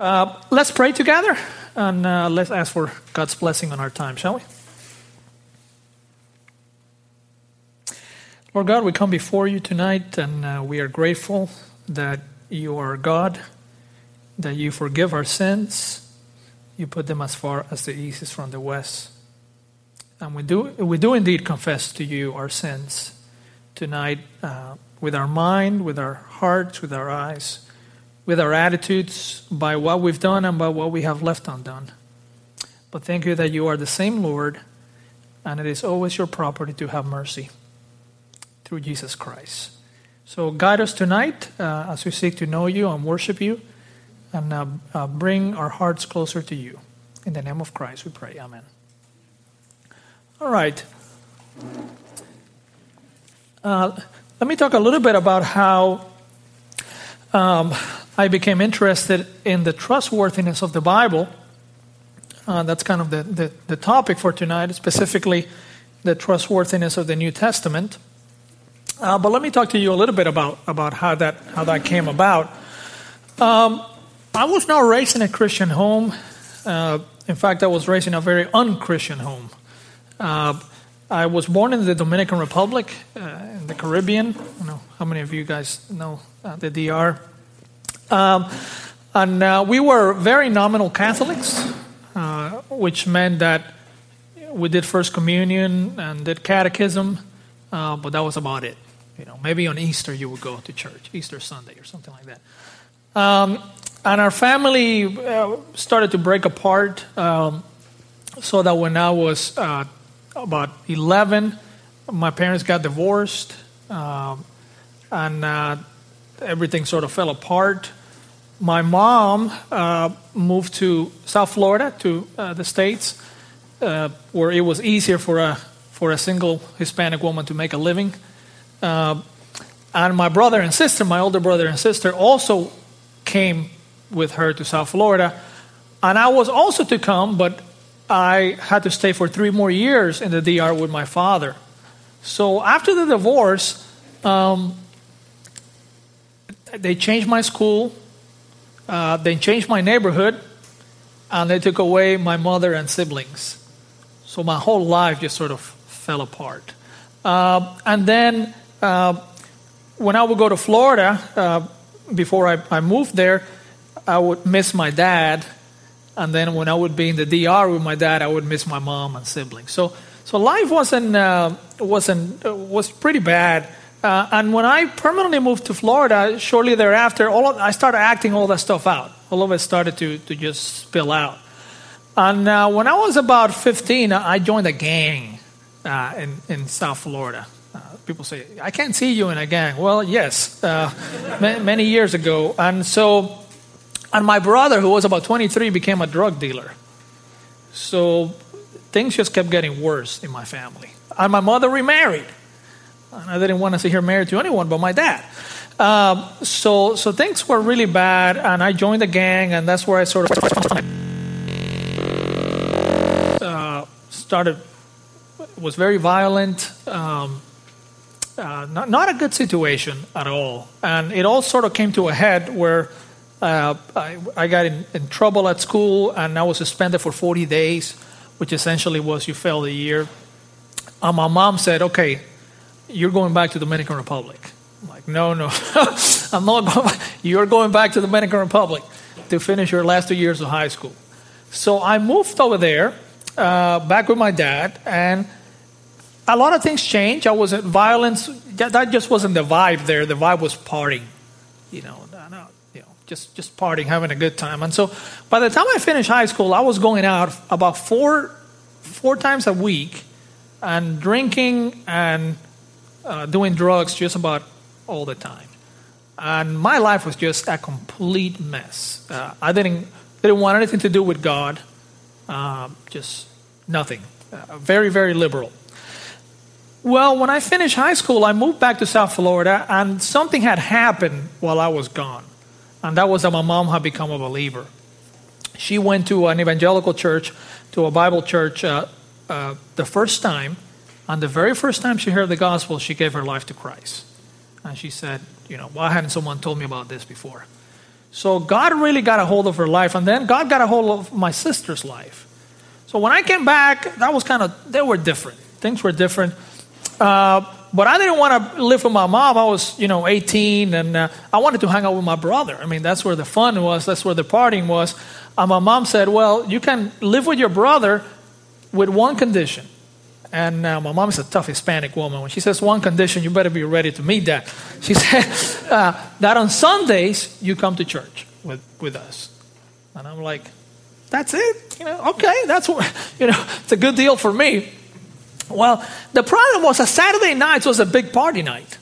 Uh, let's pray together and uh, let's ask for God's blessing on our time, shall we? Lord God, we come before you tonight and uh, we are grateful that you are God, that you forgive our sins, you put them as far as the east is from the west. And we do, we do indeed confess to you our sins tonight uh, with our mind, with our hearts, with our eyes with our attitudes, by what we've done, and by what we have left undone. But thank you that you are the same Lord, and it is always your property to have mercy through Jesus Christ. So guide us tonight uh, as we seek to know you and worship you, and uh, uh, bring our hearts closer to you. In the name of Christ, we pray. Amen. All right. Uh, let me talk a little bit about how um, I became interested in the trustworthiness of the Bible. Uh, that's kind of the, the, the, topic for tonight, specifically the trustworthiness of the New Testament. Uh, but let me talk to you a little bit about, about how, that, how that came about. Um, I was not raised in a Christian home. Uh, in fact, I was raised in a very unchristian home. Uh, I was born in the Dominican Republic, uh, in the Caribbean. I know how many of you guys know uh, the DR. Um, and uh, we were very nominal Catholics, uh, which meant that we did First Communion and did Catechism, uh, but that was about it. You know, maybe on Easter you would go to church, Easter Sunday or something like that. Um, and our family uh, started to break apart, um, so that when I was uh, about 11, my parents got divorced, um, and uh, everything sort of fell apart my mom uh, moved to South Florida, to uh, the States, uh, where it was easier for a, for a single Hispanic woman to make a living. Uh, and my brother and sister, my older brother and sister, also came with her to South Florida. And I was also to come, but I had to stay for three more years in the DR with my father. So after the divorce, um, they changed my school uh, they changed my neighborhood and they took away my mother and siblings. So my whole life just sort of fell apart. Uh, and then uh, when I would go to Florida, uh, before I, I, moved there, I would miss my dad. And then when I would be in the DR with my dad, I would miss my mom and siblings. So, so life wasn't, uh, wasn't, was pretty bad. Uh, and when I permanently moved to Florida, shortly thereafter, all of, I started acting all that stuff out. All of it started to, to just spill out. And uh, when I was about 15, I joined a gang uh, in, in South Florida. Uh, people say, I can't see you in a gang. Well, yes, uh, many years ago. And so, and my brother, who was about 23, became a drug dealer. So things just kept getting worse in my family. And my mother remarried. And I didn't want to see her married to anyone but my dad. Um, so, so things were really bad, and I joined the gang, and that's where I sort of uh, started. Was very violent. Um, uh, not, not a good situation at all. And it all sort of came to a head where uh, I, I, got in, in, trouble at school and I was suspended for 40 days, which essentially was you failed a year. And my mom said, okay, you're going back to the Dominican Republic. I'm like, no, no, I'm not going. You're going back to the Dominican Republic to finish your last two years of high school. So I moved over there, uh, back with my dad, and a lot of things changed. I wasn't violence. That, that just wasn't the vibe there. The vibe was partying, you know, you know, just just partying, having a good time. And so, by the time I finished high school, I was going out about four four times a week, and drinking and uh, doing drugs just about all the time. And my life was just a complete mess. Uh, I didn't, didn't want anything to do with God, uh, just nothing. Uh, very, very liberal. Well, when I finished high school, I moved back to South Florida, and something had happened while I was gone. And that was that my mom had become a believer. She went to an evangelical church, to a Bible church, uh, uh, the first time on the very first time she heard the gospel, she gave her life to Christ. And she said, You know, why hadn't someone told me about this before? So God really got a hold of her life, and then God got a hold of my sister's life. So when I came back, that was kind of, they were different. Things were different. Uh, but I didn't want to live with my mom. I was, you know, 18, and uh, I wanted to hang out with my brother. I mean, that's where the fun was. That's where the partying was. And my mom said, "Well, you can live with your brother with one condition." And uh, my mom is a tough Hispanic woman. When she says one condition, you better be ready to meet that. She said uh, that on Sundays you come to church with, with us. And I'm like, that's it? You know, okay, that's what, you know, it's a good deal for me. Well, the problem was a Saturday night was a big party night.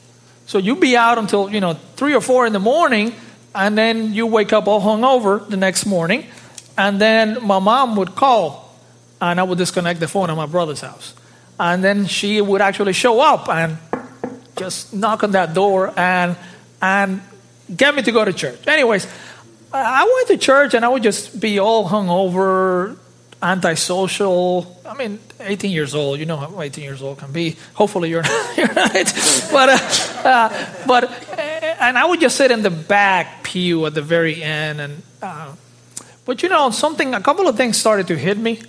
So you'd be out until, you know, three or four in the morning, and then you wake up all hungover the next morning. And then my mom would call, and I would disconnect the phone at my brother's house. And then she would actually show up and just knock on that door and, and get me to go to church. Anyways, I went to church and I would just be all hungover, antisocial. I mean, 18 years old, you know how 18 years old can be. Hopefully you're not. You're not. But, uh, uh, but, and I would just sit in the back pew at the very end. And, uh, but you know, something, a couple of things started to hit me.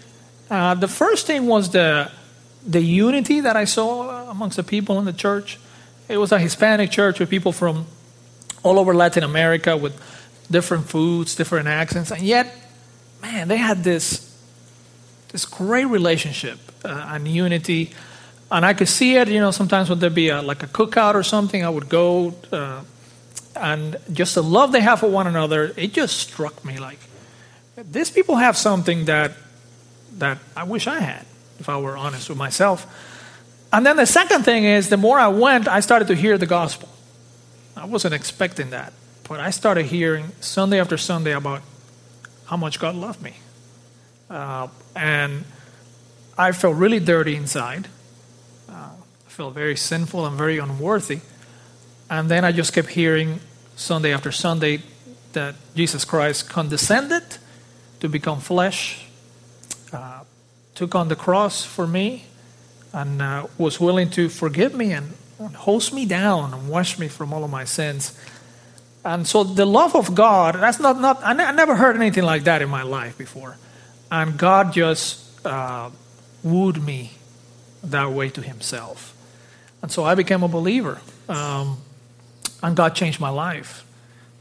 Uh, the first thing was the, the unity that I saw amongst the people in the church. It was a Hispanic church with people from all over Latin America with different foods, different accents, and yet, man, they had this this great relationship uh, and unity. And I could see it, you know, sometimes when there'd be a, like a cookout or something, I would go, uh, and just the love they have for one another, it just struck me like these people have something that that I wish I had, if I were honest with myself. And then the second thing is, the more I went, I started to hear the gospel. I wasn't expecting that, but I started hearing Sunday after Sunday about how much God loved me. Uh, and I felt really dirty inside. Uh, I felt very sinful and very unworthy. And then I just kept hearing Sunday after Sunday that Jesus Christ condescended to become flesh, took on the cross for me, and uh, was willing to forgive me and host me down and wash me from all of my sins. And so the love of God, that's not, not I, ne- I never heard anything like that in my life before. And God just uh, wooed me that way to Himself. And so I became a believer. Um, and God changed my life.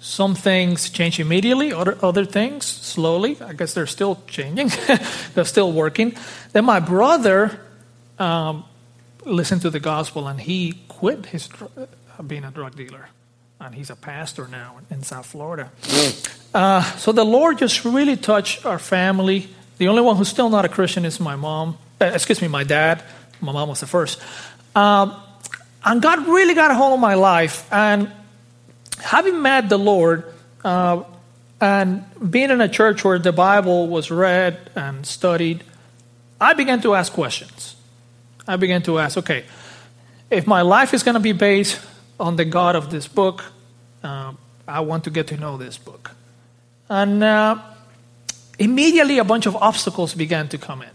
Some things change immediately, other, other things slowly. I guess they're still changing, they're still working. Then my brother um, listened to the gospel and he quit his uh, being a drug dealer. And he's a pastor now in South Florida. Uh, so the Lord just really touched our family. The only one who's still not a Christian is my mom. Uh, excuse me, my dad. My mom was the first. Um, and God really got a hold of my life. And having met the Lord uh, and being in a church where the Bible was read and studied, I began to ask questions. I began to ask, okay, if my life is going to be based on the God of this book, uh, I want to get to know this book. And uh, immediately a bunch of obstacles began to come in.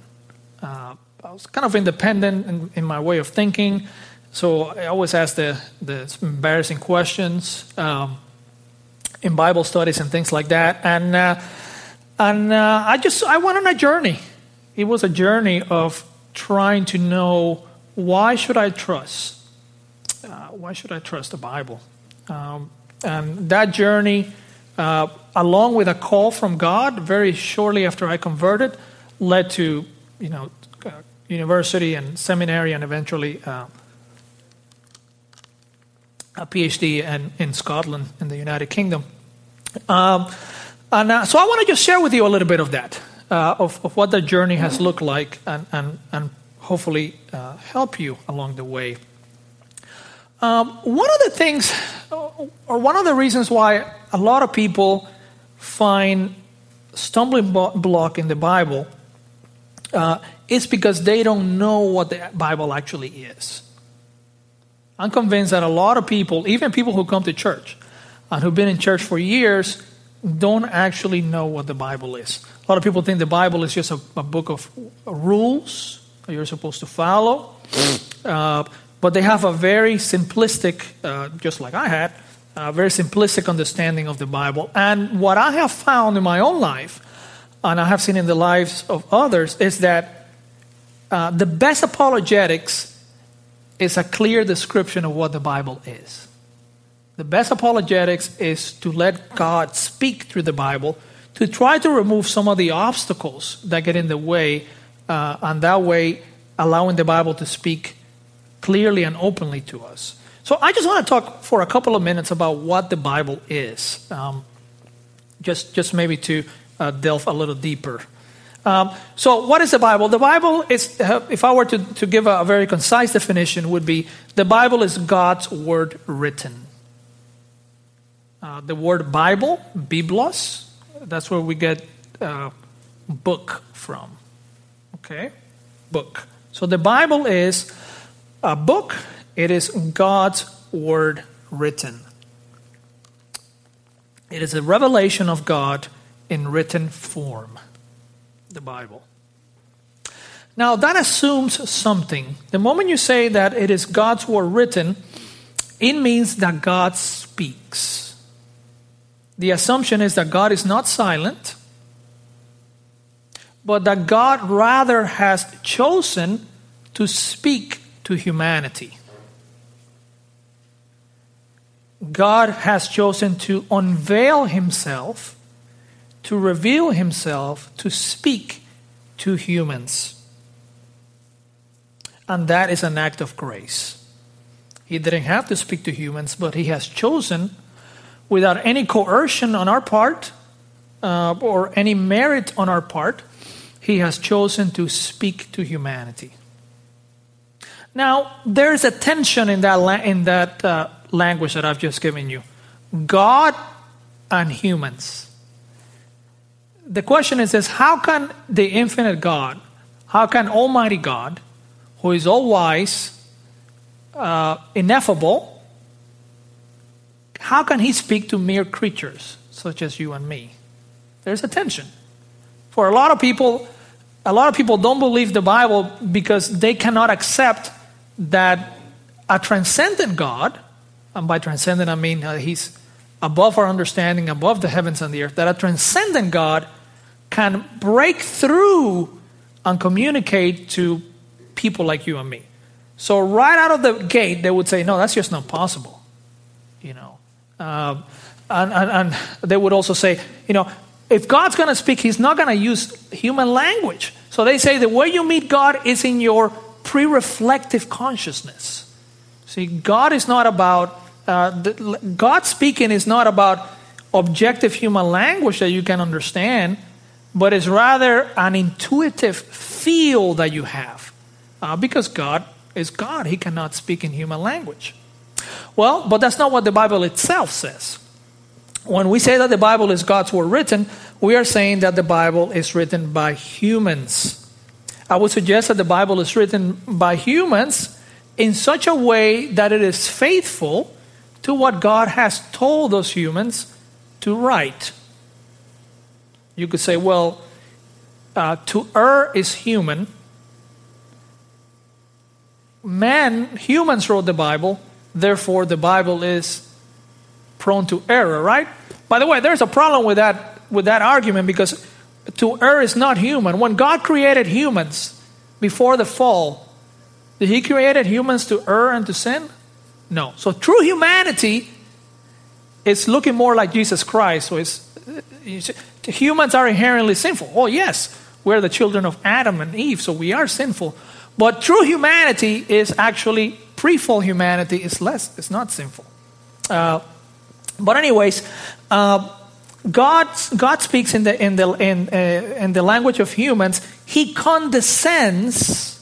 Uh, I was kind of independent in, in, my way of thinking, so I always ask the, the embarrassing questions um, in Bible studies and things like that. And, uh, and uh, I just I went on a journey. It was a journey of trying to know why should I trust? Uh, why should I trust the Bible? Um, and that journey, uh, along with a call from God, very shortly after I converted, led to you know uh, university and seminary, and eventually uh, a PhD in, in Scotland in the United Kingdom. Um, and uh, so I want to just share with you a little bit of that, uh, of, of what the journey has looked like, and, and, and hopefully uh, help you along the way. Um, one of the things, or one of the reasons why a lot of people find stumbling block in the Bible uh, is because they don't know what the Bible actually is. I'm convinced that a lot of people, even people who come to church and who've been in church for years, don't actually know what the Bible is. A lot of people think the Bible is just a, a book of rules you're supposed to follow. Uh, but they have a very simplistic, uh, just like I had, a very simplistic understanding of the Bible. And what I have found in my own life, and I have seen in the lives of others, is that uh, the best apologetics is a clear description of what the Bible is. The best apologetics is to let God speak through the Bible, to try to remove some of the obstacles that get in the way, uh, and that way allowing the Bible to speak clearly and openly to us. So I just want to talk for a couple of minutes about what the Bible is, um, just just maybe to uh, delve a little deeper. Um, so, what is the Bible? The Bible is, uh, if I were to, to give a, a very concise definition, would be the Bible is God's word written. Uh, the word Bible, Biblos, that's where we get uh, book from. Okay? Book. So the Bible is a book, it is God's word written. It is a revelation of God in written form, the Bible. Now, that assumes something. The moment you say that it is God's word written, it means that God speaks. The assumption is that God is not silent, but that God rather has chosen to speak to humanity. God has chosen to unveil himself, to reveal himself, to speak to humans. And that is an act of grace. He didn't have to speak to humans, but he has chosen without any coercion on our part uh, or any merit on our part, he has chosen to speak to humanity. Now, there's a tension in that, la- in that uh, language that I've just given you God and humans. The question is this how can the infinite God, how can Almighty God, who is all wise, uh, ineffable, how can he speak to mere creatures such as you and me? There's a tension. For a lot of people, a lot of people don't believe the Bible because they cannot accept that a transcendent God, and by transcendent I mean uh, he's above our understanding, above the heavens and the earth, that a transcendent God can break through and communicate to people like you and me. So right out of the gate, they would say, no, that's just not possible. You know, uh, and, and, and they would also say, you know, if God's going to speak, He's not going to use human language. So they say the way you meet God is in your pre reflective consciousness. See, God is not about, uh, the, God speaking is not about objective human language that you can understand, but it's rather an intuitive feel that you have. Uh, because God is God, He cannot speak in human language. Well, but that's not what the Bible itself says. When we say that the Bible is God's word written, we are saying that the Bible is written by humans. I would suggest that the Bible is written by humans in such a way that it is faithful to what God has told those humans to write. You could say, well, uh, to err is human. Man, humans wrote the Bible, Therefore, the Bible is prone to error, right? By the way, there's a problem with that, with that argument because to err is not human. When God created humans before the fall, did He created humans to err and to sin? No. So true humanity is looking more like Jesus Christ. So it's, humans are inherently sinful. Oh, yes, we're the children of Adam and Eve, so we are sinful. But true humanity is actually pre-fall humanity is less, it's not sinful. Uh, but anyways, uh, God, God speaks in the, in, the, in, uh, in the language of humans. He condescends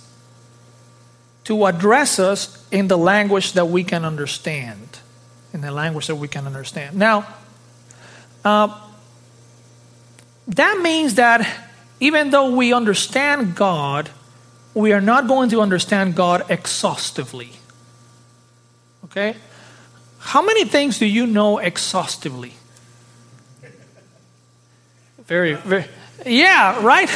to address us in the language that we can understand. In the language that we can understand. Now, uh, that means that even though we understand God, we are not going to understand God exhaustively. Okay? How many things do you know exhaustively? Very, very, yeah, right?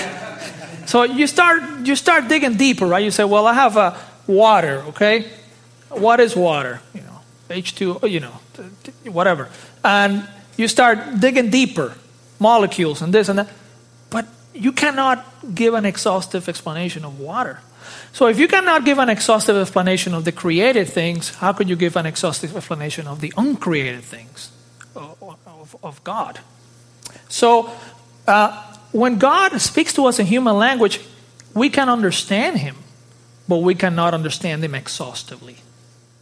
So you start, you start digging deeper, right? You say, well, I have a water, okay? What is water? You know, H2, you know, whatever. And you start digging deeper, molecules and this and that. But you cannot give an exhaustive explanation of water. So if you cannot give an exhaustive explanation of the created things, how could you give an exhaustive explanation of the uncreated things of, of, of God? So uh, when God speaks to us in human language, we can understand Him, but we cannot understand Him exhaustively.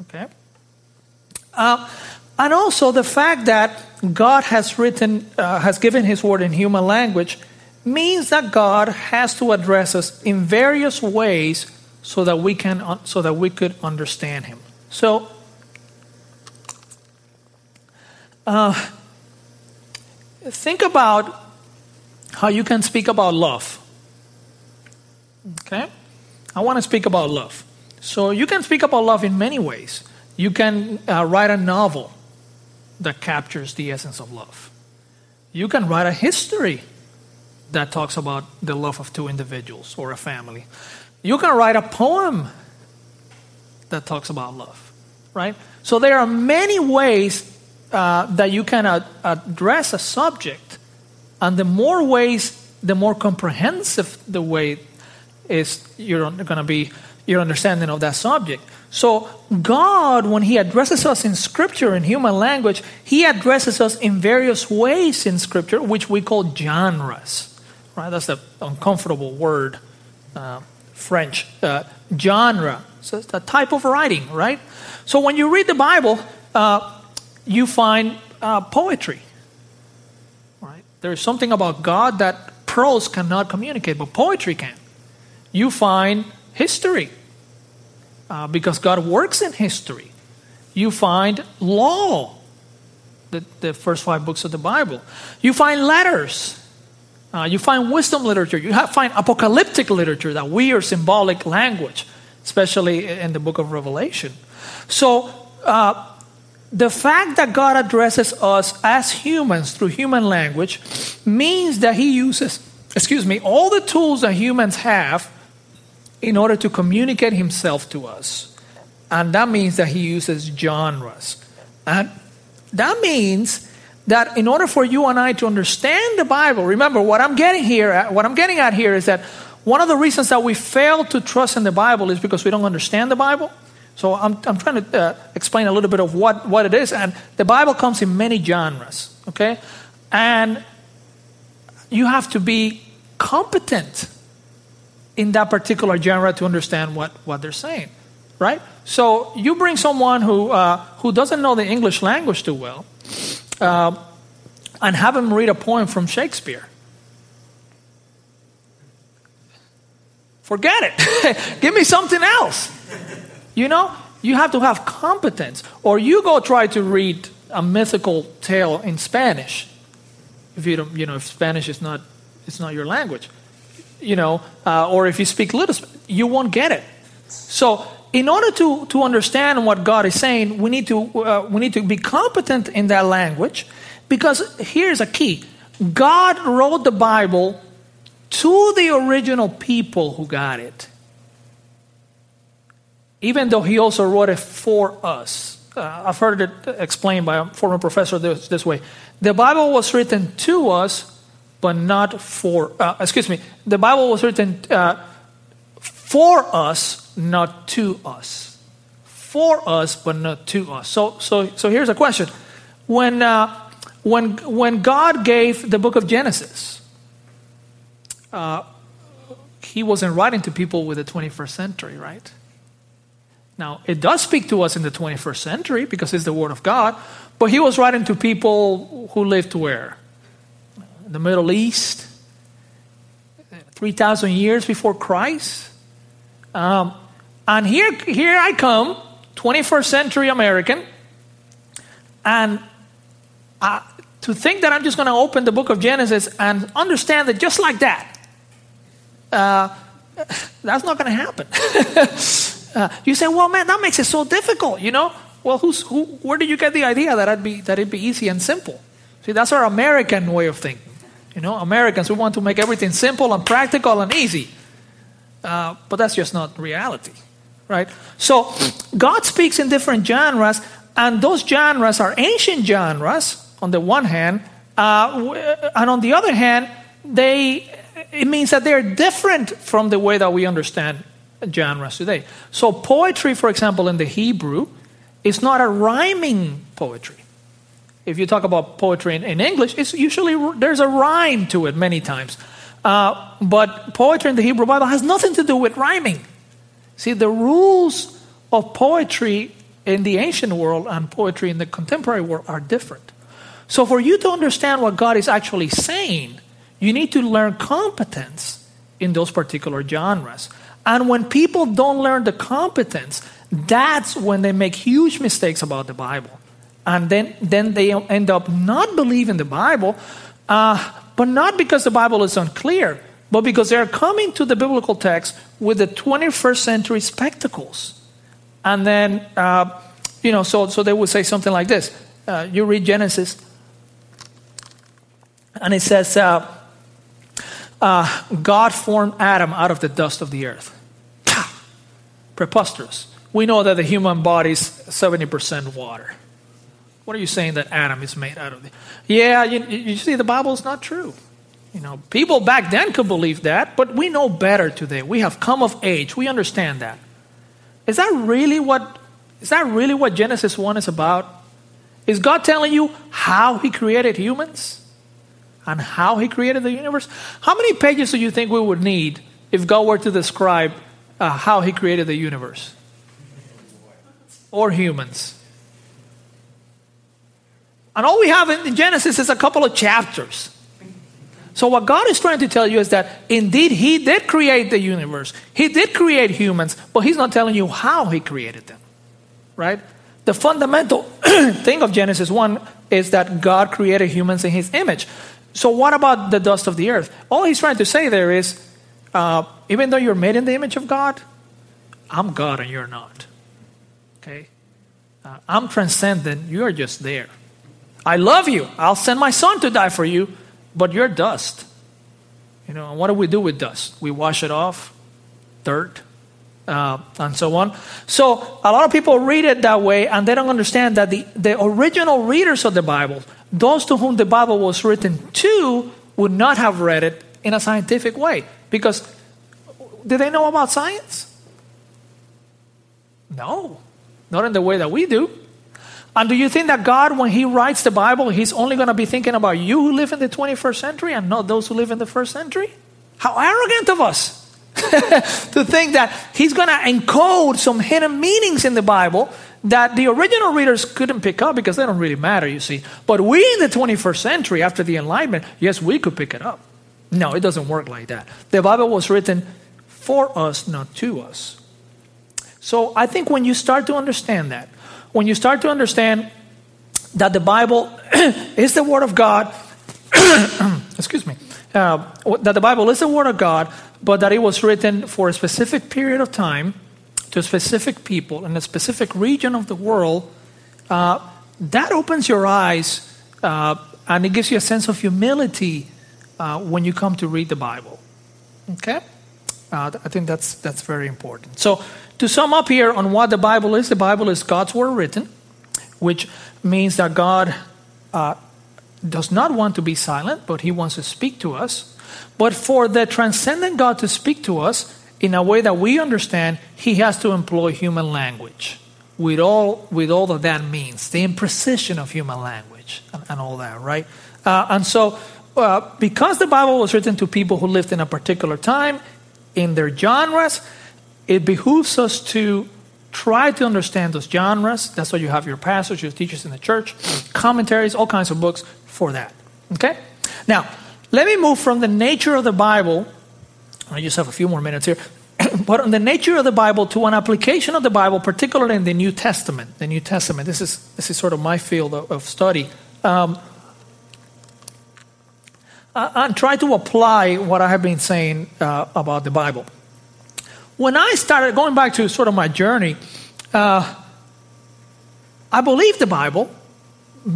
Okay? Uh, and also the fact that God has written, uh, has given His word in human language means that God has to address us in various ways so that we can so that we could understand him. So uh, think about how you can speak about love. Okay? I want to speak about love. So you can speak about love in many ways. You can uh, write a novel that captures the essence of love. You can write a history that talks about the love of two individuals or a family. You can write a poem that talks about love, right? So there are many ways uh, that you can ad- address a subject, and the more ways, the more comprehensive the way is you're going to be your understanding of that subject. So God, when He addresses us in Scripture in human language, He addresses us in various ways in Scripture, which we call genres. Right? That's the uncomfortable word. Uh, French uh, genre. So it's a type of writing, right? So when you read the Bible, uh, you find uh, poetry, right? There's something about God that prose cannot communicate, but poetry can. You find history, uh, because God works in history. You find law, the, the first five books of the Bible. You find letters, uh, you find wisdom literature. You have, find apocalyptic literature, that weird symbolic language, especially in the book of Revelation. So, uh, the fact that God addresses us as humans through human language means that He uses, excuse me, all the tools that humans have in order to communicate Himself to us. And that means that He uses genres. And that means that in order for you and I to understand the Bible, remember what I'm getting here, what I'm getting at here is that one of the reasons that we fail to trust in the Bible is because we don't understand the Bible. So I'm, I'm trying to uh, explain a little bit of what, what it is. And the Bible comes in many genres, okay? And you have to be competent in that particular genre to understand what, what they're saying, right? So you bring someone who, uh, who doesn't know the English language too well, uh, and have him read a poem from Shakespeare. Forget it. Give me something else. You know, you have to have competence. Or you go try to read a mythical tale in Spanish. If you don't, you know, if Spanish is not, it's not your language. You know, uh, or if you speak little, you won't get it. So in order to, to understand what God is saying, we need, to, uh, we need to be competent in that language because here's a key God wrote the Bible to the original people who got it, even though He also wrote it for us. Uh, I've heard it explained by a former professor this, this, way the Bible was written to us, but not for, uh, excuse me, the Bible was written uh, for us not to us. For us, but not to us. So, so, so here's a question. When, uh, when, when God gave the book of Genesis, uh, he wasn't writing to people with the 21st century, right? Now, it does speak to us in the 21st century because it's the Word of God, but he was writing to people who lived where? The Middle East, 3,000 years before Christ. Um, and here, here I come, 21st century American, and uh, to think that I'm just going to open the book of Genesis and understand that just like that, uh, that's not going to happen. uh, you say, well, man, that makes it so difficult, you know? Well, who's, who, where did you get the idea that it'd, be, that it'd be easy and simple? See, that's our American way of thinking. You know, Americans, we want to make everything simple and practical and easy. Uh, but that's just not reality, right? So God speaks in different genres, and those genres are ancient genres on the one hand, uh, and on the other hand, they it means that they're different from the way that we understand genres today. So poetry, for example, in the Hebrew, is not a rhyming poetry. If you talk about poetry in, in English, it's usually there's a rhyme to it many times. Uh, but poetry in the Hebrew Bible has nothing to do with rhyming. See, the rules of poetry in the ancient world and poetry in the contemporary world are different. So, for you to understand what God is actually saying, you need to learn competence in those particular genres. And when people don't learn the competence, that's when they make huge mistakes about the Bible. And then, then they end up not believing the Bible, uh, but not because the Bible is unclear, but because they're coming to the biblical text with the 21st century spectacles. And then, uh, you know, so, so they would say something like this. Uh, you read Genesis, and it says, uh, uh God formed Adam out of the dust of the earth. Preposterous. We know that the human body is 70% water. What are you saying that Adam is made out of? Yeah, you, you see, the Bible is not true. You know, people back then could believe that, but we know better today. We have come of age. We understand that. Is that really what is that really what Genesis 1 is about? Is God telling you how he created humans and how he created the universe? How many pages do you think we would need if God were to describe uh, how he created the universe or humans? And all we have in Genesis is a couple of chapters. So, what God is trying to tell you is that indeed He did create the universe, He did create humans, but He's not telling you how He created them. Right? The fundamental thing of Genesis 1 is that God created humans in His image. So, what about the dust of the earth? All He's trying to say there is uh, even though you're made in the image of God, I'm God and you're not. Okay? Uh, I'm transcendent, you're just there. I love you. I'll send my son to die for you, but you're dust. You know, and what do we do with dust? We wash it off, dirt, uh, and so on. So a lot of people read it that way, and they don't understand that the, the original readers of the Bible, those to whom the Bible was written to, would not have read it in a scientific way. Because did they know about science? No, not in the way that we do. And do you think that God, when He writes the Bible, He's only going to be thinking about you who live in the 21st century and not those who live in the first century? How arrogant of us to think that He's going to encode some hidden meanings in the Bible that the original readers couldn't pick up because they don't really matter, you see. But we in the 21st century, after the Enlightenment, yes, we could pick it up. No, it doesn't work like that. The Bible was written for us, not to us. So I think when you start to understand that, when you start to understand that the Bible is the Word of God, excuse me, uh, that the Bible is the Word of God, but that it was written for a specific period of time to specific people in a specific region of the world, uh, that opens your eyes uh, and it gives you a sense of humility uh, when you come to read the Bible. Okay? Uh, I think that's, that's very important. So, to sum up here on what the Bible is, the Bible is God's Word written, which means that God uh, does not want to be silent, but He wants to speak to us. But for the transcendent God to speak to us in a way that we understand, He has to employ human language with all, with all that that means, the imprecision of human language and, and all that, right? Uh, and so, uh, because the Bible was written to people who lived in a particular time, in their genres, it behooves us to try to understand those genres. That's why you have your pastors, your teachers in the church, commentaries, all kinds of books for that. Okay? Now, let me move from the nature of the Bible. I just have a few more minutes here. but on the nature of the Bible to an application of the Bible, particularly in the New Testament. The New Testament. This is this is sort of my field of, of study. Um, and try to apply what I have been saying uh, about the Bible when I started going back to sort of my journey, uh, I believed the Bible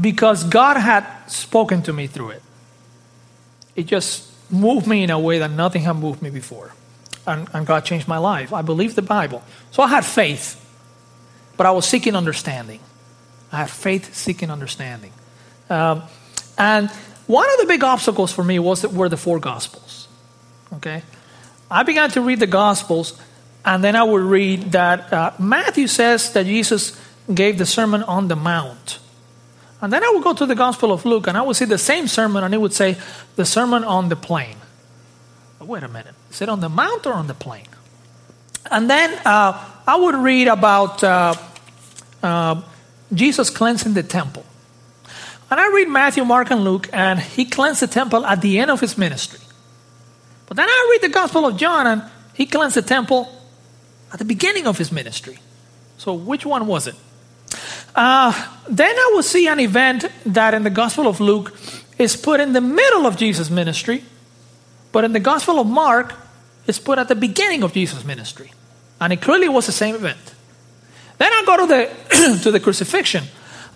because God had spoken to me through it. It just moved me in a way that nothing had moved me before. And, and God changed my life. I believed the Bible. So I had faith, but I was seeking understanding. I had faith seeking understanding. Um, and one of the big obstacles for me was that were the four Gospels. Okay? I began to read the Gospels, and then I would read that uh, Matthew says that Jesus gave the Sermon on the Mount. And then I would go to the Gospel of Luke, and I would see the same sermon, and it would say the Sermon on the Plain. But Wait a minute. Is it on the mount or on the plain? And then uh, I would read about uh, uh, Jesus cleansing the temple. And I read Matthew, Mark, and Luke, and he cleansed the temple at the end of his ministry. But then I read the Gospel of John, and he cleansed the temple at the beginning of his ministry. So which one was it? Uh, then I will see an event that in the Gospel of Luke is put in the middle of Jesus' ministry, but in the Gospel of Mark, is put at the beginning of Jesus' ministry. And it clearly was the same event. Then I go to the, to the crucifixion.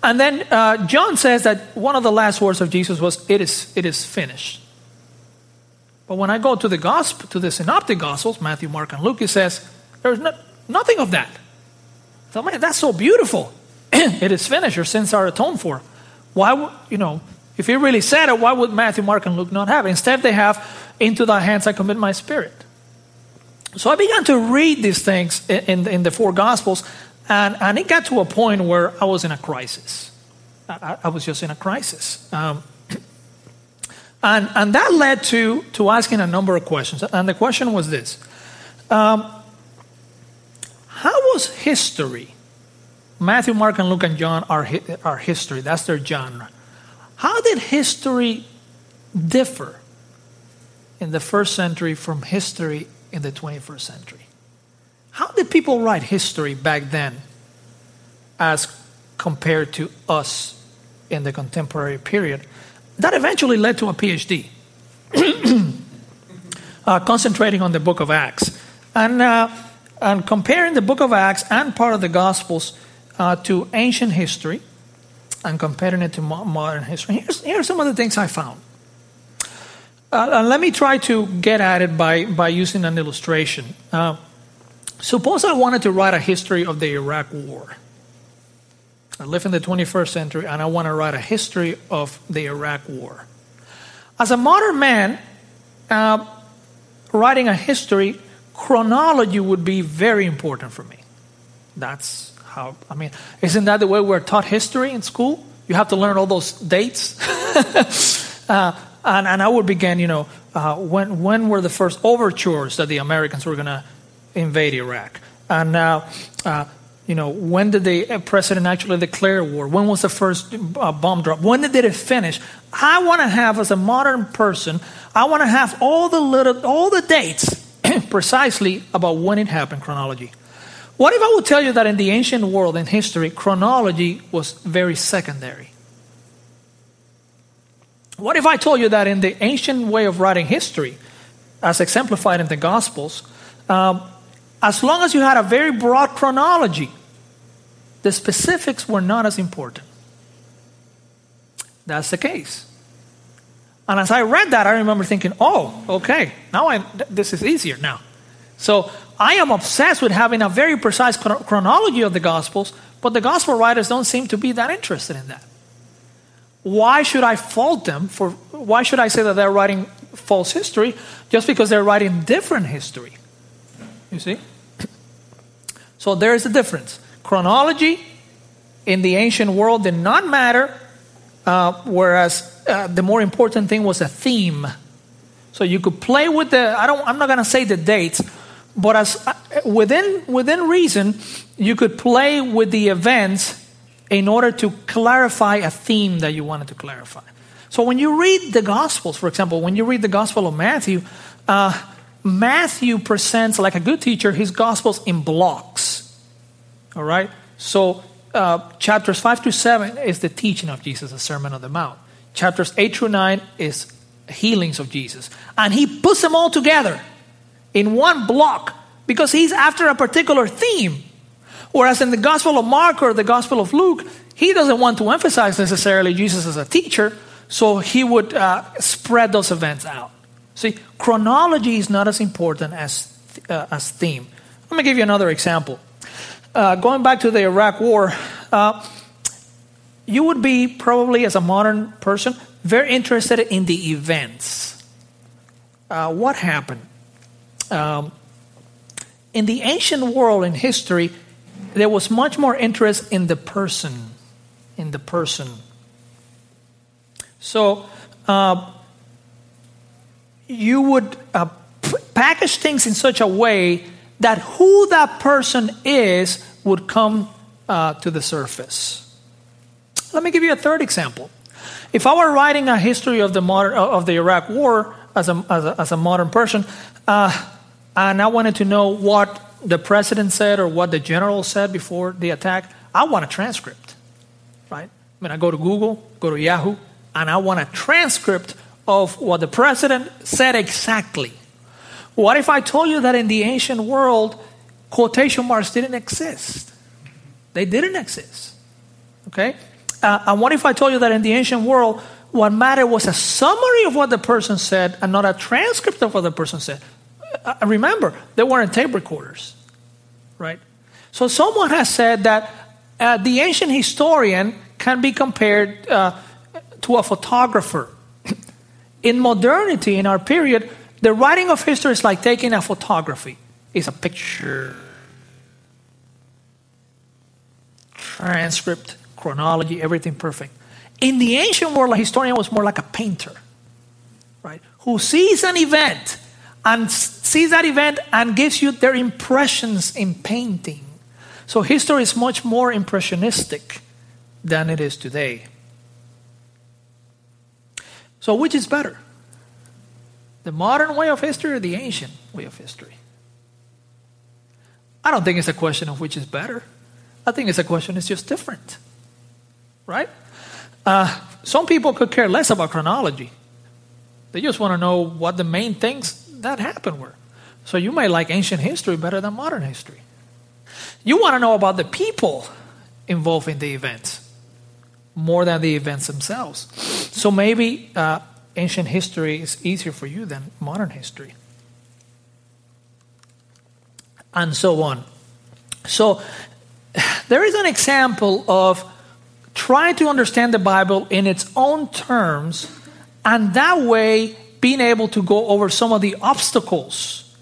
And then uh, John says that one of the last words of Jesus was, it is, it is finished. But when I go to the gospel, to the synoptic gospels, Matthew, Mark, and Luke, it says, there's no, nothing of that. So, man, that's so beautiful. it is finished. Your sins are atoned for. Why would, you know, if he really said it, why would Matthew, Mark, and Luke not have it? Instead, they have, into thy hands I commit my spirit. So I began to read these things in, in, in the four Gospels, and, and it got to a point where I was in a crisis. I, I was just in a crisis. Um, and, and that led to, to asking a number of questions. And the question was this um, How was history? Matthew, Mark, and Luke, and John are, are history, that's their genre. How did history differ in the first century from history in the 21st century? How did people write history back then as compared to us in the contemporary period? That eventually led to a PhD, uh, concentrating on the book of Acts. And, uh, and comparing the book of Acts and part of the Gospels uh, to ancient history and comparing it to modern history. Here's, here's some of the things I found. Uh, let me try to get at it by, by using an illustration. Uh, suppose I wanted to write a history of the Iraq War. I live in the 21st century and I want to write a history of the Iraq War. As a modern man, uh, writing a history, chronology would be very important for me. That's how, I mean, isn't that the way we're taught history in school? You have to learn all those dates. uh, and, and I would begin, you know, uh, when, when were the first overtures that the Americans were going to invade Iraq? And now, uh, you know, when did the president actually declare war? When was the first uh, bomb drop? When did it finish? I want to have, as a modern person, I want to have all the little, all the dates precisely about when it happened, chronology. What if I would tell you that in the ancient world, in history, chronology was very secondary? What if I told you that in the ancient way of writing history, as exemplified in the Gospels, um, as long as you had a very broad chronology, the specifics were not as important? That's the case. And as I read that, I remember thinking, oh, okay, now I, this is easier now. So I am obsessed with having a very precise chronology of the Gospels, but the Gospel writers don't seem to be that interested in that why should I fault them for, why should I say that they're writing false history just because they're writing different history? You see? So there is a difference. Chronology in the ancient world did not matter, uh, whereas uh, the more important thing was a theme. So you could play with the, I don't, I'm not going to say the dates, but as uh, within, within reason, you could play with the events in order to clarify a theme that you wanted to clarify. So when you read the Gospels, for example, when you read the Gospel of Matthew, uh, Matthew presents, like a good teacher, his Gospels in blocks. All right? So uh, chapters 5 to 7 is the teaching of Jesus, the Sermon on the Mount. Chapters 8 through 9 is healings of Jesus. And he puts them all together in one block because he's after a particular theme. Whereas in the Gospel of Mark or the Gospel of Luke, he doesn't want to emphasize necessarily Jesus as a teacher, so he would uh, spread those events out. See, chronology is not as important as, uh, as theme. Let me give you another example. Uh, going back to the Iraq War, uh, you would be probably, as a modern person, very interested in the events. Uh, what happened? Um, in the ancient world, in history, there was much more interest in the person. In the person. So, uh, you would uh, p- package things in such a way that who that person is would come uh, to the surface. Let me give you a third example. If I were writing a history of the modern, of the Iraq War as a, as a, as a modern person, uh, and I wanted to know what the president said or what the general said before the attack, I want a transcript, right? I mean, I go to Google, go to Yahoo, and I want a transcript of what the president said exactly. What if I told you that in the ancient world, quotation marks didn't exist? They didn't exist. Okay? Uh, and what if I told you that in the ancient world, what mattered was a summary of what the person said and not a transcript of what the person said? Uh, remember, they weren't tape recorders, right? So someone has said that uh, the ancient historian can be compared uh, to a photographer. in modernity, in our period, the writing of history is like taking a photography. It's a picture, transcript, chronology, everything perfect. In the ancient world, a historian was more like a painter, right? Who sees an event and sees that event and gives you their impressions in painting. So history is much more impressionistic than it is today. So, which is better? The modern way of history or the ancient way of history? I don't think it's a question of which is better. I think it's a question, it's just different. Right? Uh, some people could care less about chronology. They just want to know what the main things that happened were. So you may like ancient history better than modern history. You want to know about the people involved in the events more than the events themselves. So maybe uh, ancient history is easier for you than modern history. And so on. So there is an example of trying to understand the Bible in its own terms, and that way being able to go over some of the obstacles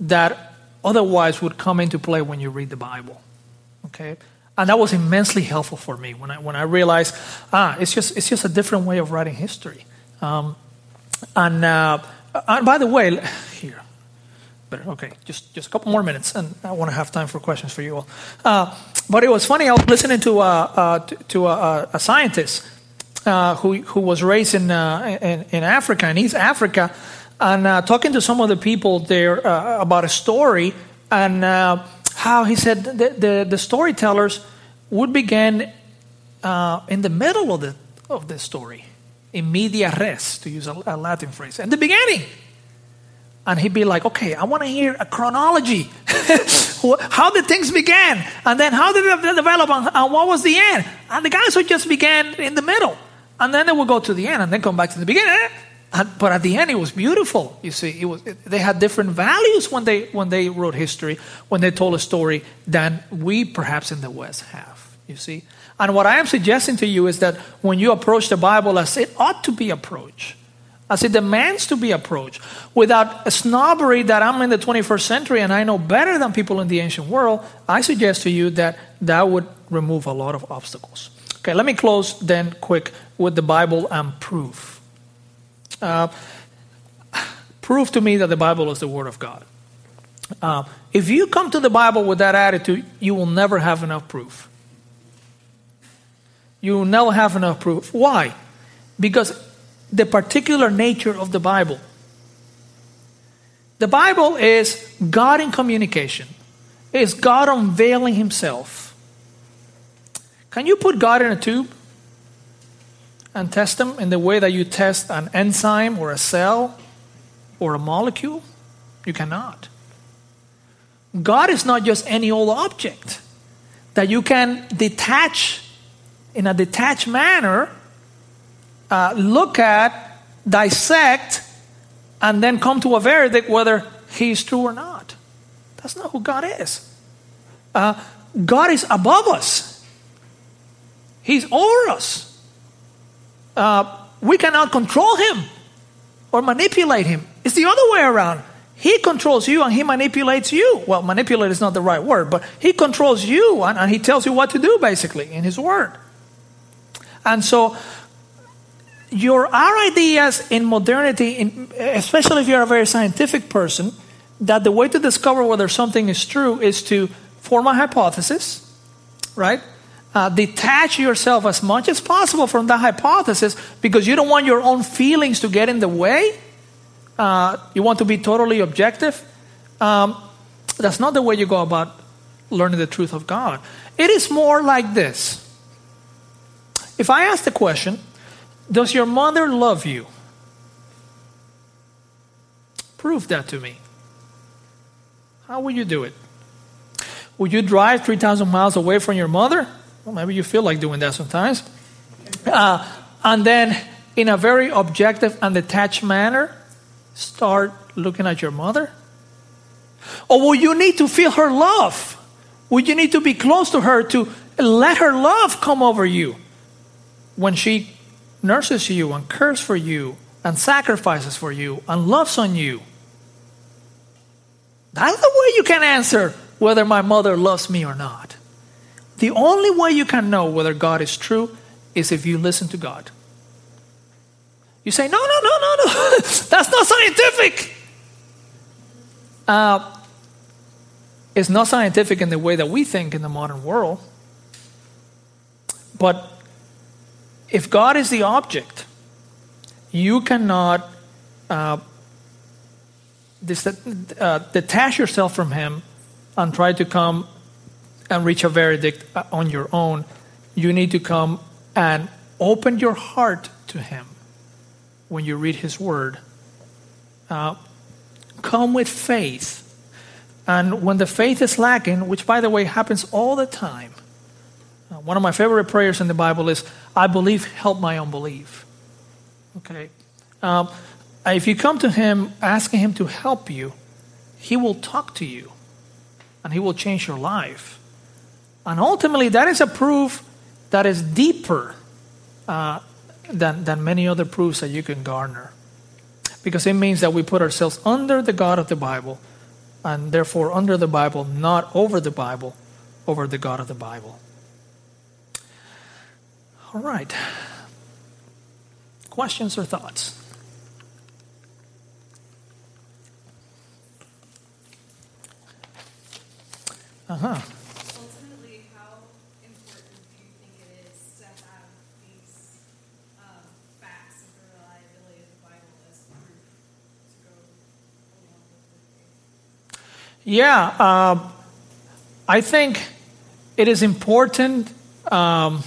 that otherwise would come into play when you read the Bible. Okay? And that was immensely helpful for me when I, when I realized, ah, it's just, it's just a different way of writing history. Um, and, uh, and by the way, here, better, okay, just, just a couple more minutes, and I want to have time for questions for you all. Uh, but it was funny, I was listening to, uh, uh to, a, a, scientist uh, who, who was raised in, in, in, Africa, in East Africa, and talking to some of the people there about a story, and how he said the, the, the storytellers would begin in the middle of the, of the story, in media res, to use a, a Latin phrase, in the beginning. And he'd be like, okay, I want to hear a chronology. how did things begin? And then how did it develop? And what was the end? And the guys would just begin in the middle. And then they would go to the end and then come back to the beginning. But at the end, it was beautiful. You see, it was, they had different values when they, when they wrote history, when they told a story, than we perhaps in the West have. You see? And what I am suggesting to you is that when you approach the Bible as it ought to be approached, as it demands to be approached, without a snobbery that I'm in the 21st century and I know better than people in the ancient world, I suggest to you that that would remove a lot of obstacles. Okay, let me close then quick with the Bible and proof. Uh, prove to me that the Bible is the Word of God. Uh, if you come to the Bible with that attitude, you will never have enough proof. You will never have enough proof. Why? Because the particular nature of the Bible. The Bible is God in communication, it is God unveiling Himself. Can you put God in a tube? and test them in the way that you test an enzyme or a cell or a molecule? You cannot. God is not just any old object that you can detach in a detached manner, uh, look at, dissect, and then come to a verdict whether he is true or not. That's not who God is. Uh, God is above us. He's over us. Uh, we cannot control him or manipulate him. It's the other way around. He controls you and he manipulates you. Well, manipulate is not the right word, but he controls you and, and he tells you what to do, basically, in his word. And so, your our ideas in modernity, in, especially if you're a very scientific person, that the way to discover whether something is true is to form a hypothesis, right? Uh, detach yourself as much as possible from that hypothesis because you don't want your own feelings to get in the way. Uh, you want to be totally objective. Um, that's not the way you go about learning the truth of God. It is more like this. If I ask the question, Does your mother love you? Prove that to me. How will you do it? Would you drive 3,000 miles away from your mother? Well, maybe you feel like doing that sometimes. Uh, and then, in a very objective and detached manner, start looking at your mother? Or will you need to feel her love? Would you need to be close to her to let her love come over you when she nurses you and cares for you and sacrifices for you and loves on you? That's the way you can answer whether my mother loves me or not. The only way you can know whether God is true is if you listen to God. You say, no, no, no, no, no, that's not scientific. Uh, it's not scientific in the way that we think in the modern world. But if God is the object, you cannot uh, this, uh, detach yourself from Him and try to come and reach a verdict uh, on your own. You need to come and open your heart to Him when you read His Word. Uh, come with faith. And when the faith is lacking, which by the way happens all the time, uh, one of my favorite prayers in the Bible is, I believe, help my unbelief. Okay? Um, if you come to Him asking Him to help you, He will talk to you and He will change your life. And ultimately, that is a proof that is deeper uh, than, than many other proofs that you can garner. Because it means that we put ourselves under the God of the Bible, and therefore under the Bible, not over the Bible, over the God of the Bible. All right. Questions or thoughts? Uh huh. Ultimately, how important do you think it is to have these um, facts of the reliability of the Bible as proof to go along with your faith? Yeah, uh, I think it is important. Um,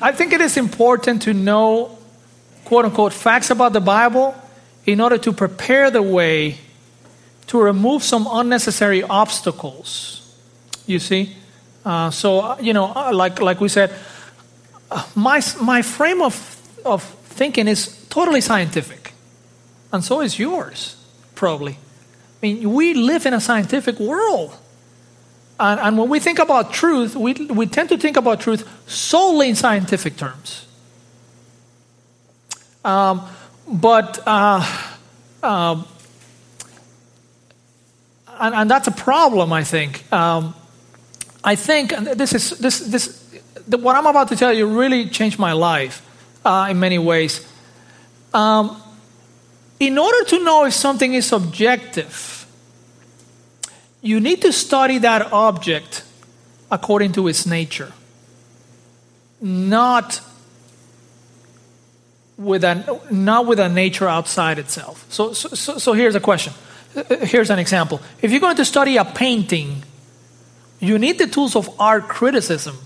I think it is important to know, quote unquote, facts about the Bible in order to prepare the way to remove some unnecessary obstacles. You see? Uh, so, you know, uh, like, like we said, uh, my, my frame of, of thinking is totally scientific. And so is yours, probably. I mean, we live in a scientific world. And, and when we think about truth, we, we tend to think about truth solely in scientific terms. Um, but uh, um, and, and that's a problem, I think. Um, I think this is this this the, what I'm about to tell you really changed my life uh, in many ways. Um, in order to know if something is objective, you need to study that object according to its nature, not with a, not with a nature outside itself. So, so, so, here's a question here's an example. If you're going to study a painting, you need the tools of art criticism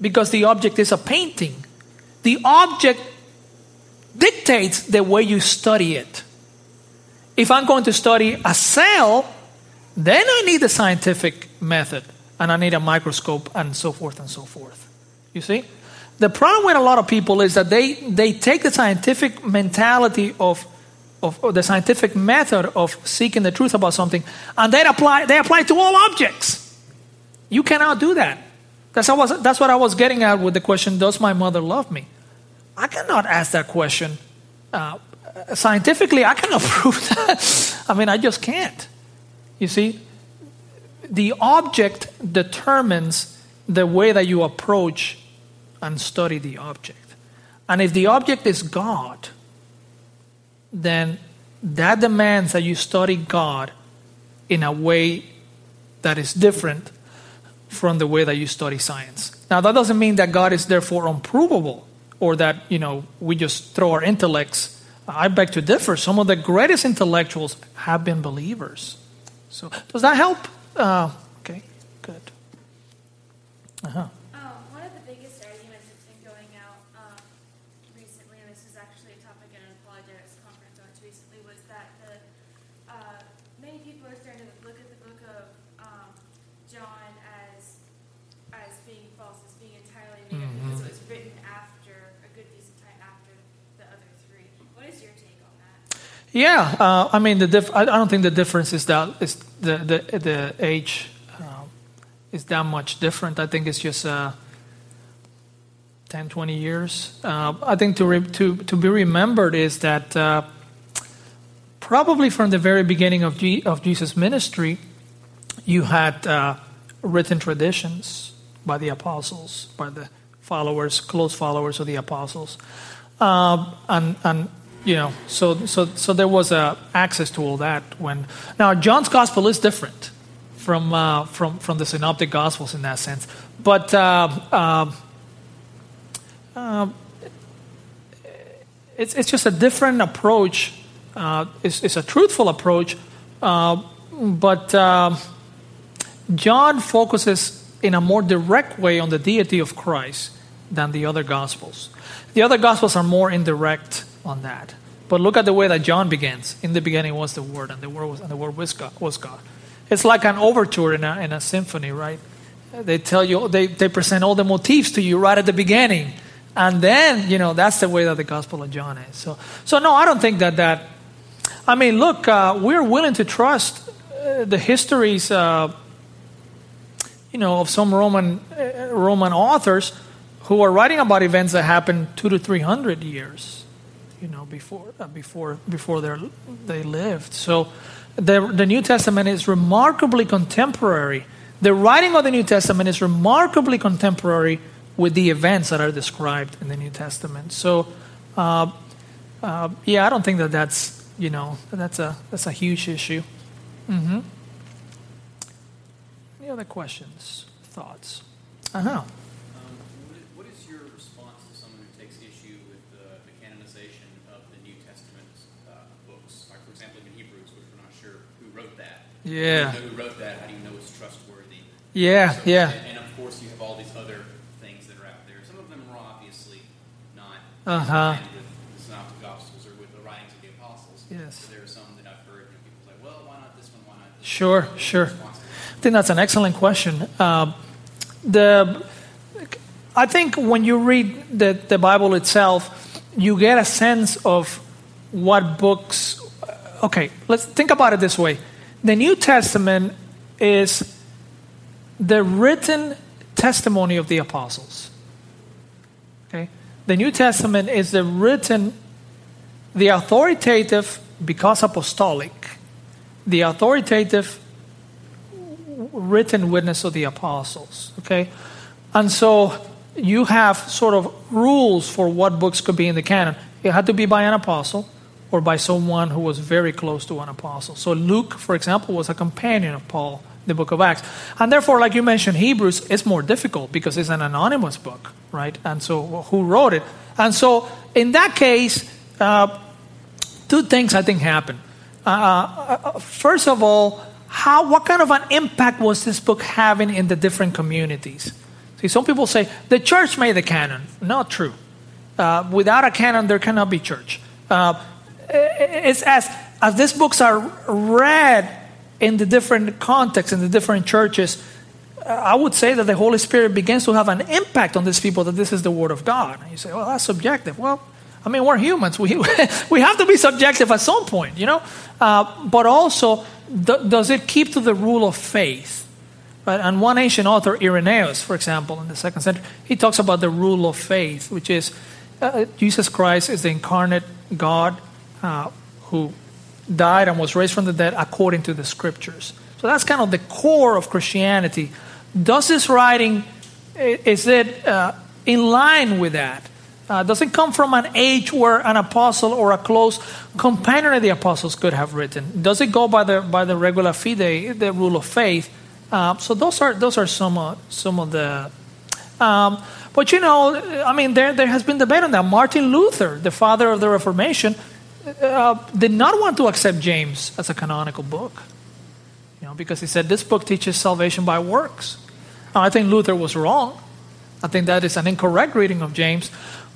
because the object is a painting. The object dictates the way you study it. If I'm going to study a cell, then I need a scientific method and I need a microscope and so forth and so forth. You see? The problem with a lot of people is that they, they take the scientific mentality of of, of the scientific method of seeking the truth about something, and they apply they apply to all objects. You cannot do that. That's, I was, that's what I was getting at with the question Does my mother love me? I cannot ask that question. Uh, scientifically, I cannot prove that. I mean, I just can't. You see, the object determines the way that you approach and study the object. And if the object is God, then that demands that you study God in a way that is different from the way that you study science. Now, that doesn't mean that God is therefore unprovable or that, you know, we just throw our intellects. I beg to differ. Some of the greatest intellectuals have been believers. So, does that help? Uh, okay, good. Uh-huh. Um, one of the biggest arguments that's been going out um, recently, and this is actually a topic at an apologetics conference I went to recently, was that the uh, many people are starting to look at the book of um, John as as being false, as being entirely made up because it was written after a good decent time after the other three. What is your take on that? Yeah, uh, I mean, the diff- I don't think the difference is that is the the, the age um, is that much different. I think it's just uh, 10, 20 years. Uh, I think to, re- to to be remembered is that uh, probably from the very beginning of G- of Jesus' ministry, you had uh, written traditions by the apostles, by the followers, close followers of the apostles, um, and and you know, so so so there was uh, access to all that. When now John's gospel is different from uh, from from the synoptic gospels in that sense, but. Uh, um, um, it's, it's just a different approach. Uh, it's, it's a truthful approach, uh, but um John focuses in a more direct way on the deity of Christ than the other Gospels. The other Gospels are more indirect on that. But look at the way that John begins. In the beginning was the Word, and the Word was, and the Word was God. Was God. It's like an overture in a, in a symphony, right? They tell you, they, they present all the motifs to you right at the beginning. And then, you know, that's the way that the Gospel of John is. So, so no, I don't think that that. I mean, look, uh, we're willing to trust uh, the histories, uh, you know, of some Roman uh, Roman authors who are writing about events that happened two to three hundred years, you know, before uh, before before they lived. So, the the New Testament is remarkably contemporary. The writing of the New Testament is remarkably contemporary with the events that are described in the New Testament. So, uh, uh, yeah, I don't think that that's you know that's a that's a huge issue. hmm Any other questions, thoughts? Uh huh. Um, what is- what is your response to someone who takes issue with the, the canonization of the New Testament uh, books? Like, for example, in Hebrews, which we're not sure who Yeah. You know who wrote that? How do you know it's trustworthy? Yeah, So- yeah. And, and of course, you have all these other things that are out there. Some of them are obviously not Uh-huh. with the Synoptic Gospels or with the writings of the apostles. Yes. So there are some that I've heard, know, people say, well, why not this one? Why not this Sure, one? sure. That? I think that's an excellent question. Uh, the, I think when you read the, the Bible itself, you get a sense of what books. Okay, let's think about it this way: the New Testament is the written testimony of the apostles. Okay, the New Testament is the written, the authoritative, because apostolic, the authoritative written witness of the apostles. Okay? And so you have sort of rules for what books could be in the canon. It had to be by an apostle or by someone who was very close to an apostle. So Luke, for example, was a companion of Paul, the book of Acts. And therefore, like you mentioned, Hebrews is more difficult because it's an anonymous book, right? And so who wrote it? And so in that case, uh, two things I think happen. Uh, uh, first of all, how, what kind of an impact was this book having in the different communities? See, some people say the church made the canon. Not true. Uh, without a canon, there cannot be church. Uh, it's as as these books are read in the different contexts in the different churches. uh, I would say that the Holy Spirit begins to have an impact on these people that this is the Word of God. And you say, well, that's subjective. Well, I mean, we're humans. We, we have to be subjective at some point, you know? Uh, but also, th- does it keep to the rule of faith? Right? And one ancient author, Irenaeus, for example, in the second century, he talks about the rule of faith, which is uh, Jesus Christ is the incarnate God uh, who died and was raised from the dead according to the scriptures. So that's kind of the core of Christianity. Does this writing, is it uh, in line with that? Uh, does it come from an age where an apostle or a close companion of the apostles could have written? Does it go by the by the regula fidei, the rule of faith? Uh, so those are those are some uh, some of the. Um, but you know, I mean, there there has been debate on that. Martin Luther, the father of the Reformation, uh, did not want to accept James as a canonical book. You know, because he said this book teaches salvation by works. Now, I think Luther was wrong. I think that is an incorrect reading of James.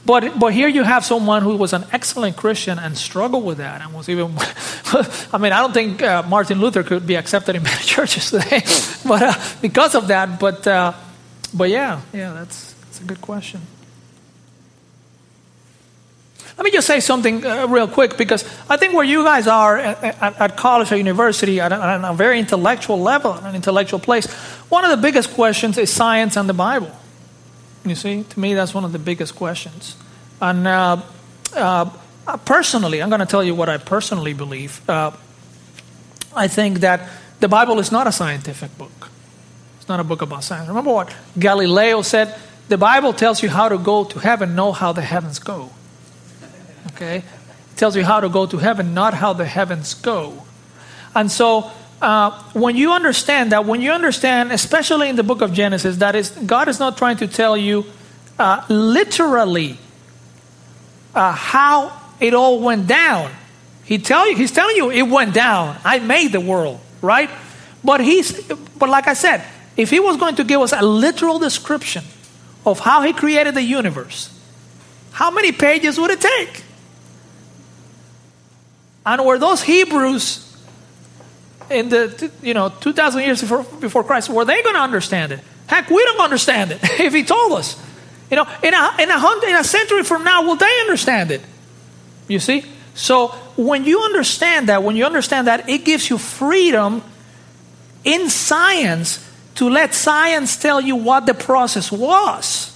But, but here you have someone who was an excellent Christian and struggled with that and was even. I mean, I don't think uh, Martin Luther could be accepted in many churches today, but uh, because of that. But uh, but yeah, yeah, that's that's a good question. Let me just say something uh, real quick because I think where you guys are at, at, at college or university, at a, at a very intellectual level, an intellectual place, one of the biggest questions is science and the Bible. You see, to me, that's one of the biggest questions. And uh, uh, personally, I'm going to tell you what I personally believe. Uh, I think that the Bible is not a scientific book, it's not a book about science. Remember what Galileo said? The Bible tells you how to go to heaven, know how the heavens go. Okay? It tells you how to go to heaven, not how the heavens go. And so, uh, when you understand that, when you understand, especially in the book of Genesis, that is, God is not trying to tell you uh, literally uh, how it all went down. He tell you, he's telling you it went down. I made the world, right? But he's, but like I said, if he was going to give us a literal description of how he created the universe, how many pages would it take? And were those Hebrews in the you know 2,000 years before, before Christ, were they going to understand it? Heck, we don't understand it if he told us. You know, in a, in, a hundred, in a century from now, will they understand it? You see? So when you understand that, when you understand that, it gives you freedom in science to let science tell you what the process was.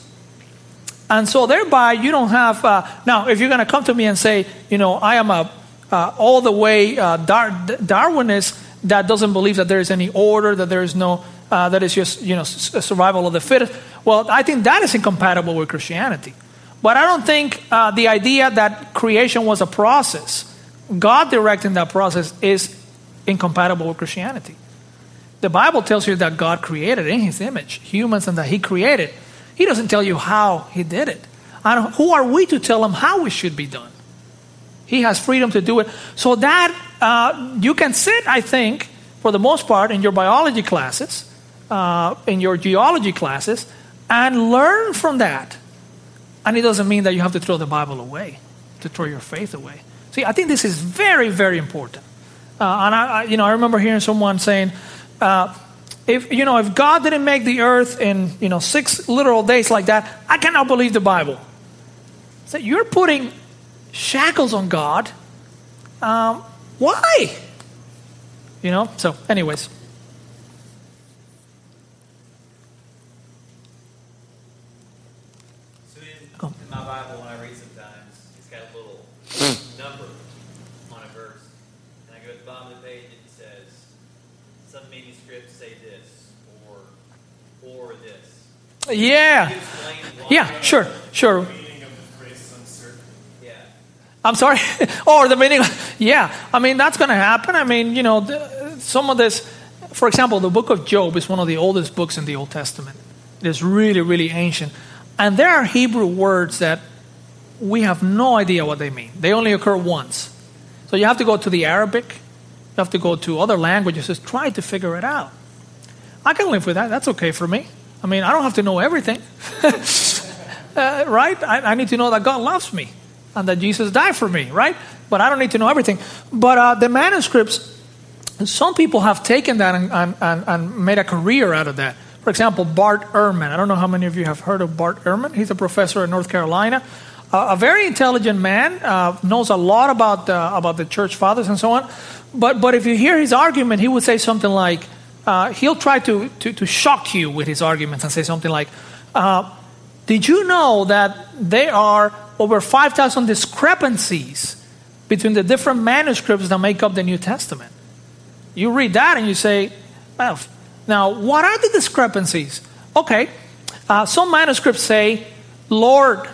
And so thereby, you don't have. Uh, now, if you're going to come to me and say, you know, I am a uh, all the way uh, Dar- Darwinist that doesn't believe that there is any order, that there is no, uh, that is just, you know, survival of the fittest. Well, I think that is incompatible with Christianity. But I don't think uh, the idea that creation was a process, God directing that process, is incompatible with Christianity. The Bible tells you that God created in His image humans and that He created. He doesn't tell you how He did it. And who are we to tell Him how it should be done? He has freedom to do it. So that uh, you can sit, I think, for the most part, in your biology classes, uh, in your geology classes, and learn from that. And it doesn't mean that you have to throw the Bible away, to throw your faith away. See, I think this is very, very important. Uh, and I, I, you know, I remember hearing someone saying, uh, if you know, if God didn't make the earth in you know six literal days like that, I cannot believe the Bible. So you're putting shackles on God. Um, why? You know? So, anyways. So in, in my Bible, when I read sometimes, it's got a little number on a verse. And I go to the bottom of the page, it says, some manuscripts say this, or, or this. Yeah. Can you explain why Yeah, sure, sure. meaning of the phrase is uncertain? Yeah. I'm sorry. or the meaning. Yeah, I mean, that's going to happen. I mean, you know, the, some of this, for example, the book of Job is one of the oldest books in the Old Testament. It is really, really ancient. And there are Hebrew words that we have no idea what they mean. They only occur once. So you have to go to the Arabic, you have to go to other languages to try to figure it out. I can live with that. That's okay for me. I mean, I don't have to know everything. uh, right? I, I, need to know that God loves me and that Jesus died for me, right? But I don't need to know everything. But uh, the manuscripts, some people have taken that and, and, and, made a career out of that. For example, Bart Ehrman. I don't know how many of you have heard of Bart Ehrman. He's a professor in North Carolina. Uh, a very intelligent man, uh, knows a lot about, about the church fathers and so on. But, but if you hear his argument, he would say something like, uh, he'll try to, to, to shock you with his arguments and say something like, uh, Did you know that there are over 5,000 discrepancies between the different manuscripts that make up the New Testament? You read that and you say, Well, now what are the discrepancies? Okay, uh, some manuscripts say, Lord,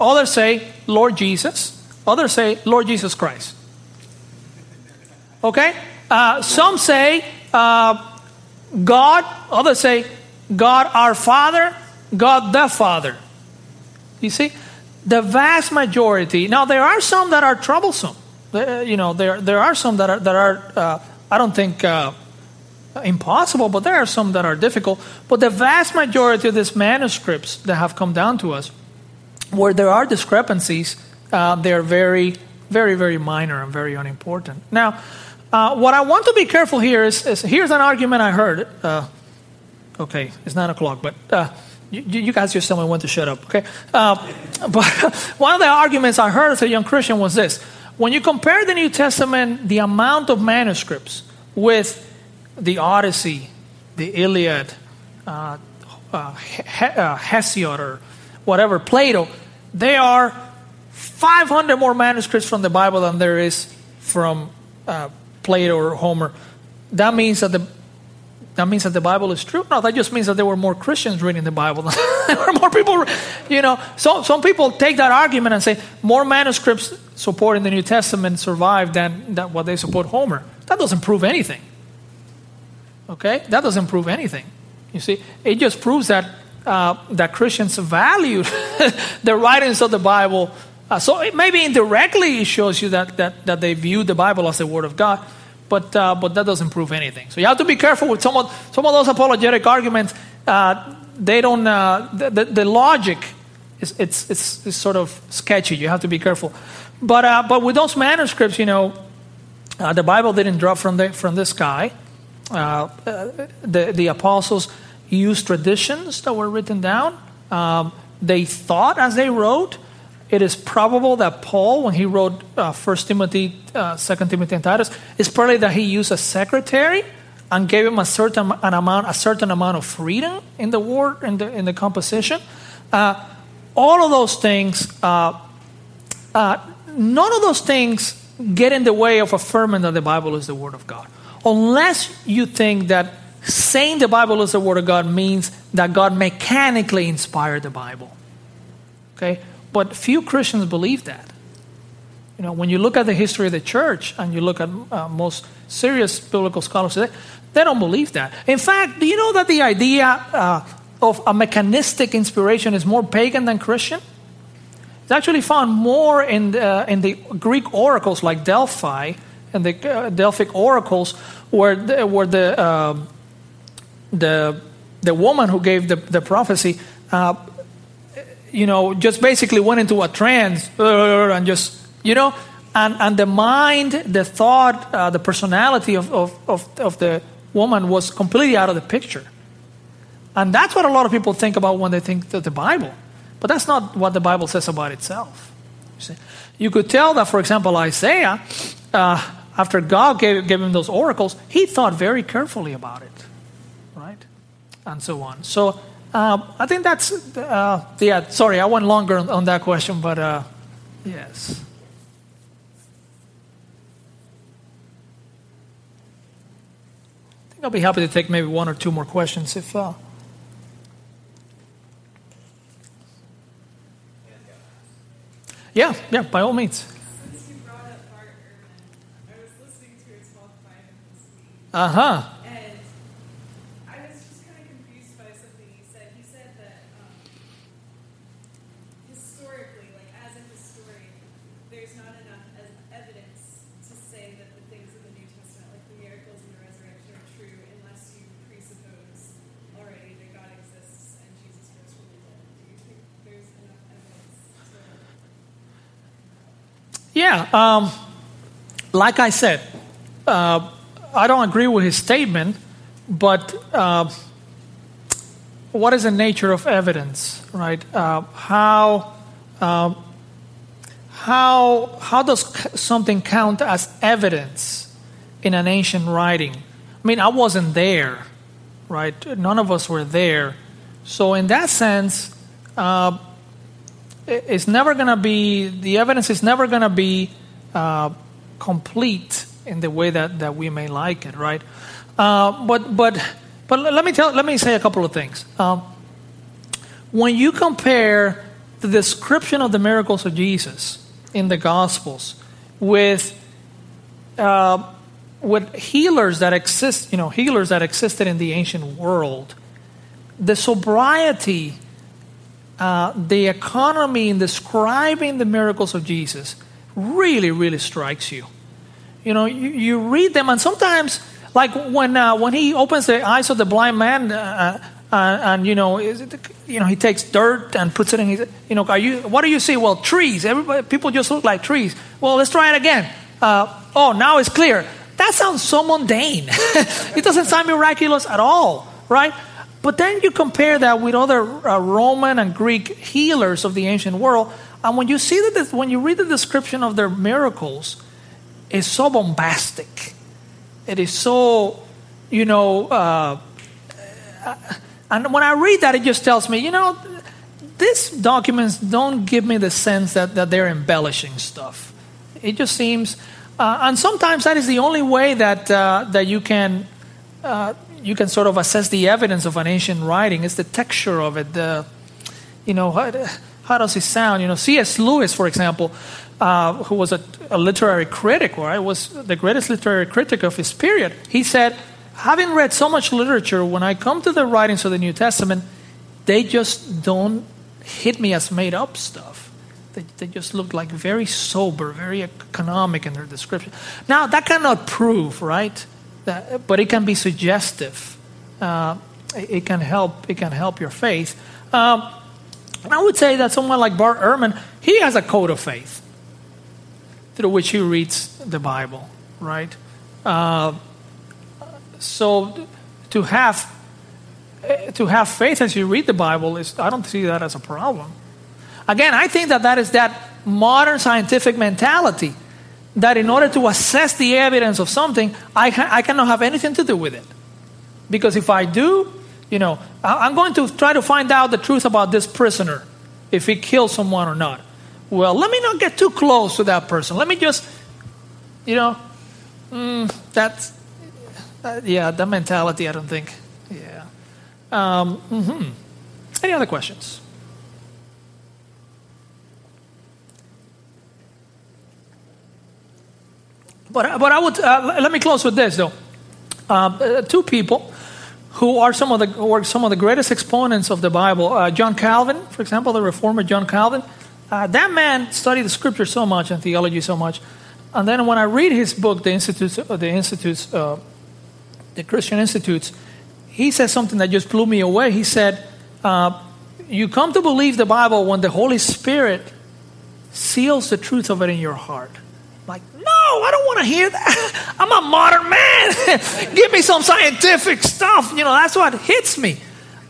others say, Lord Jesus, others say, Lord Jesus Christ. Okay? Uh, some say, uh, God, others say, God our Father, God the Father. You see? The vast majority. Now, there are some that are troublesome. Uh, you know, there, there are some that are, that are uh, I don't think, uh, impossible, but there are some that are difficult. But the vast majority of these manuscripts that have come down to us, where there are discrepancies, uh, they're very, very, very minor and very unimportant. Now, uh, what I want to be careful here is, is here's an argument I heard. Uh, okay, it's nine o'clock, but uh, you, you, guys just me when to shut up, okay? Uh, but one of the arguments I heard as a young Christian was this. When you compare the New Testament, the amount of manuscripts with the Odyssey, the Iliad, uh, uh, Hesiod, or whatever, Plato, they are 500 more manuscripts from the Bible than there is from uh, Plato or Homer, that means that the that means that the Bible is true. No, that just means that there were more Christians reading the Bible. there were more people, you know. So some people take that argument and say more manuscripts supporting the New Testament survived than, than what they support Homer. That doesn't prove anything. Okay, that doesn't prove anything. You see, it just proves that uh, that Christians valued the writings of the Bible uh, so it maybe indirectly it shows you that, that, that they view the Bible as the Word of God, but, uh, but that doesn't prove anything. So you have to be careful with some of, some of those apologetic arguments. Uh, they don't, uh, the, the, logic is it's, it's, it's, sort of sketchy. You have to be careful. But, uh, but with those manuscripts, you know, uh, the Bible didn't drop from the, from the sky. the, the apostles used traditions that were written down. Um, they thought as they wrote it is probable that Paul, when he wrote uh, 1 Timothy, uh, 2 Timothy, and Titus, it's probably that he used a secretary and gave him a certain an amount, a certain amount of freedom in the word, in the in the composition. Uh, all of those things, uh, uh, none of those things get in the way of affirming that the Bible is the Word of God, unless you think that saying the Bible is the Word of God means that God mechanically inspired the Bible. Okay but few Christians believe that. You know, when you look at the history of the church and you look at uh, most serious biblical scholars today, they don't believe that. In fact, do you know that the idea uh, of a mechanistic inspiration is more pagan than Christian? It's actually found more in the, in the Greek oracles like Delphi and the uh, Delphic oracles, where the, where the, uh, the, the woman who gave the, the prophecy uh, you know, just basically went into a trance and just, you know, and, and the mind, the thought, uh, the personality of, of, of, of the woman was completely out of the picture. And that's what a lot of people think about when they think of the Bible. But that's not what the Bible says about itself. You, see? you could tell that, for example, Isaiah, uh, after God gave, gave him those oracles, he thought very carefully about it, right? And so on. So I think that's, uh, yeah, sorry, I went longer on, that question, but uh, yes. I think I'll be happy to take maybe one or two more questions if. Uh, yeah, yeah, by all means. Since you brought up Bart Ehrman, I was listening to his talk by him this week. Uh huh. Yeah, um, like I said, uh, I don't agree with his statement, but uh, what is the nature of evidence, right? Uh, how, um, how, how does something count as evidence in an ancient writing? I mean, I wasn't there, right? None of us were there. So, in that sense, uh, it's never going to be, the evidence is never going to be uh, complete in the way that, that we may like it, right? Uh, but, but, but let me tell, let me say a couple of things. Um, when you compare the description of the miracles of Jesus in the Gospels with uh, with healers that exist, you know, healers that existed in the ancient world, the sobriety, uh, the economy in describing the miracles of Jesus really, really strikes you. You know, you, you read them, and sometimes, like when uh, when he opens the eyes of the blind man, uh, uh, and you know, it, you know, he takes dirt and puts it in his. You know, are you? What do you see? Well, trees. Everybody, people just look like trees. Well, let's try it again. Uh, oh, now it's clear. That sounds so mundane. it doesn't sound miraculous at all, right? But then you compare that with other uh, Roman and Greek healers of the ancient world, and when you see that, when you read the description of their miracles, it's so bombastic. It is so, you know, uh, and when I read that, it just tells me, you know, these documents don't give me the sense that, that they're embellishing stuff. It just seems, uh, and sometimes that is the only way that uh, that you can uh, you can sort of assess the evidence of an ancient writing is the texture of it. The, you know, how, how does it sound? You know, C.S. Lewis, for example, uh, who was a, a literary critic, right, was the greatest literary critic of his period. He said, having read so much literature, when I come to the writings of the New Testament, they just don't hit me as made up stuff. They, they just look like very sober, very economic in their description. Now, that cannot prove, right? That, but it can be suggestive. Uh, it, can help. It can help your faith. Um, I would say that someone like Bart Ehrman, he has a code of faith through which he reads the Bible, right? Uh, so to have to have faith as you read the Bible is I don't see that as a problem. Again, I think that that is that modern scientific mentality that in order to assess the evidence of something, I, ca- I cannot have anything to do with it. Because if I do, you know, I- I'm going to try to find out the truth about this prisoner, if he killed someone or not. Well, let me not get too close to that person. Let me just, you know, mm, that's, uh, yeah, that mentality, I don't think, yeah. Um, hmm Any other questions? But, but I would, uh, let me close with this though. Uh, uh, two people who are some of the who are some of the greatest exponents of the Bible. Uh, John Calvin, for example, the reformer John Calvin. Uh, that man studied the scripture so much and theology so much. And then when I read his book, the Institutes, uh, the Institutes, uh, the Christian Institutes, he says something that just blew me away. He said, "You come to believe the Bible when the Holy Spirit seals the truth of it in your heart." Like, no, I don't want to hear that. I'm a modern man. Give me some scientific stuff. You know, that's what hits me.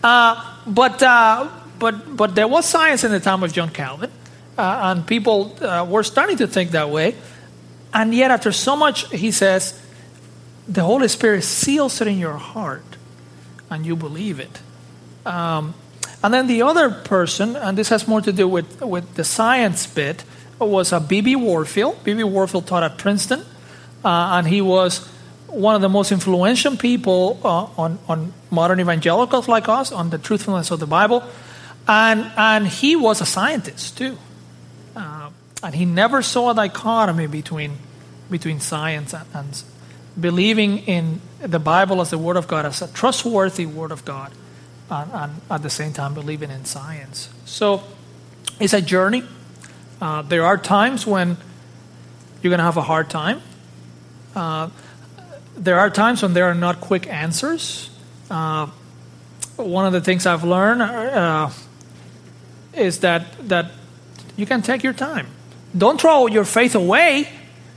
Uh, but, uh, but, but there was science in the time of John Calvin, uh, and people uh, were starting to think that way. And yet, after so much, he says, the Holy Spirit seals it in your heart, and you believe it. Um, and then the other person, and this has more to do with, with the science bit, was a B.B. Warfield. B.B. Warfield taught at Princeton, uh, and he was one of the most influential people uh, on, on modern evangelicals like us on the truthfulness of the Bible. And, and he was a scientist too. Uh, and he never saw a dichotomy between, between science and, and believing in the Bible as the Word of God, as a trustworthy Word of God, and, and at the same time believing in science. So it's a journey. Uh, there are times when you're going to have a hard time. Uh, there are times when there are not quick answers. Uh, one of the things I've learned uh, is that that you can take your time. Don't throw your faith away.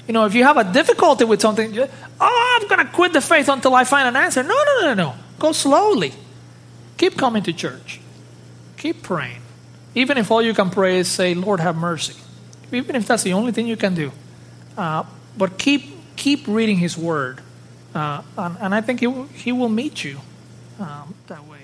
You know, if you have a difficulty with something, you- oh, I'm going to quit the faith until I find an answer. No, no, no, no. Go slowly. Keep coming to church. Keep praying. Even if all you can pray is say, Lord, have mercy. Even if that's the only thing you can do. Uh, but keep, keep reading His Word Uh, and, and I think he will, he will meet you um, that way.